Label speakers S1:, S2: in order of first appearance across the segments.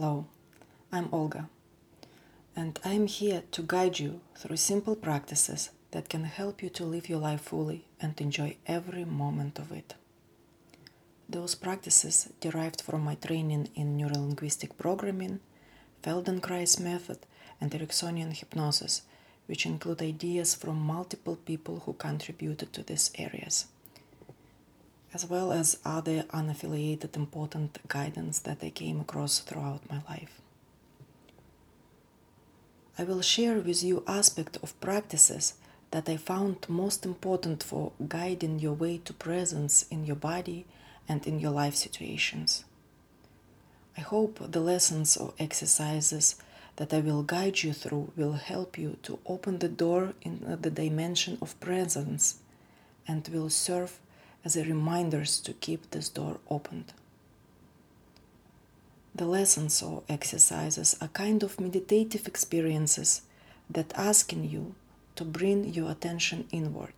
S1: Hello, I'm Olga, and I'm here to guide you through simple practices that can help you to live your life fully and enjoy every moment of it. Those practices derived from my training in neurolinguistic programming, Feldenkrais method, and Ericksonian hypnosis, which include ideas from multiple people who contributed to these areas, as well as other unaffiliated important guidance that I came across throughout my life. I will share with you aspects of practices that I found most important for guiding your way to presence in your body and in your life situations. I hope the lessons or exercises that I will guide you through will help you to open the door in the dimension of presence and will serve as a reminders to keep this door opened. The lessons or exercises are kind of meditative experiences that asking you to bring your attention inward.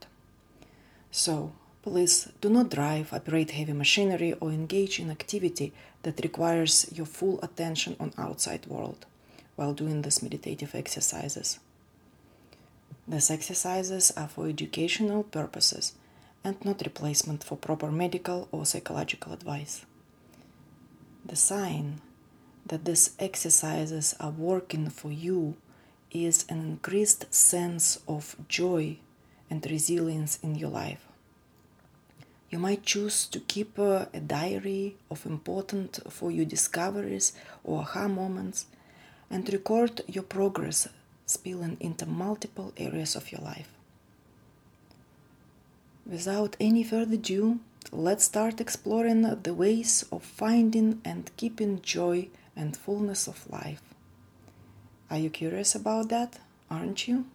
S1: So, please do not drive, operate heavy machinery, or engage in activity that requires your full attention on outside world while doing these meditative exercises. These exercises are for educational purposes and not replacement for proper medical or psychological advice. The sign that these exercises are working for you is an increased sense of joy and resilience in your life. You might choose to keep a, a diary of important for you discoveries or aha moments and record your progress spilling into multiple areas of your life. Without any further ado, let's start exploring the ways of finding and keeping joy and fullness of life. Are you curious about that? Aren't you?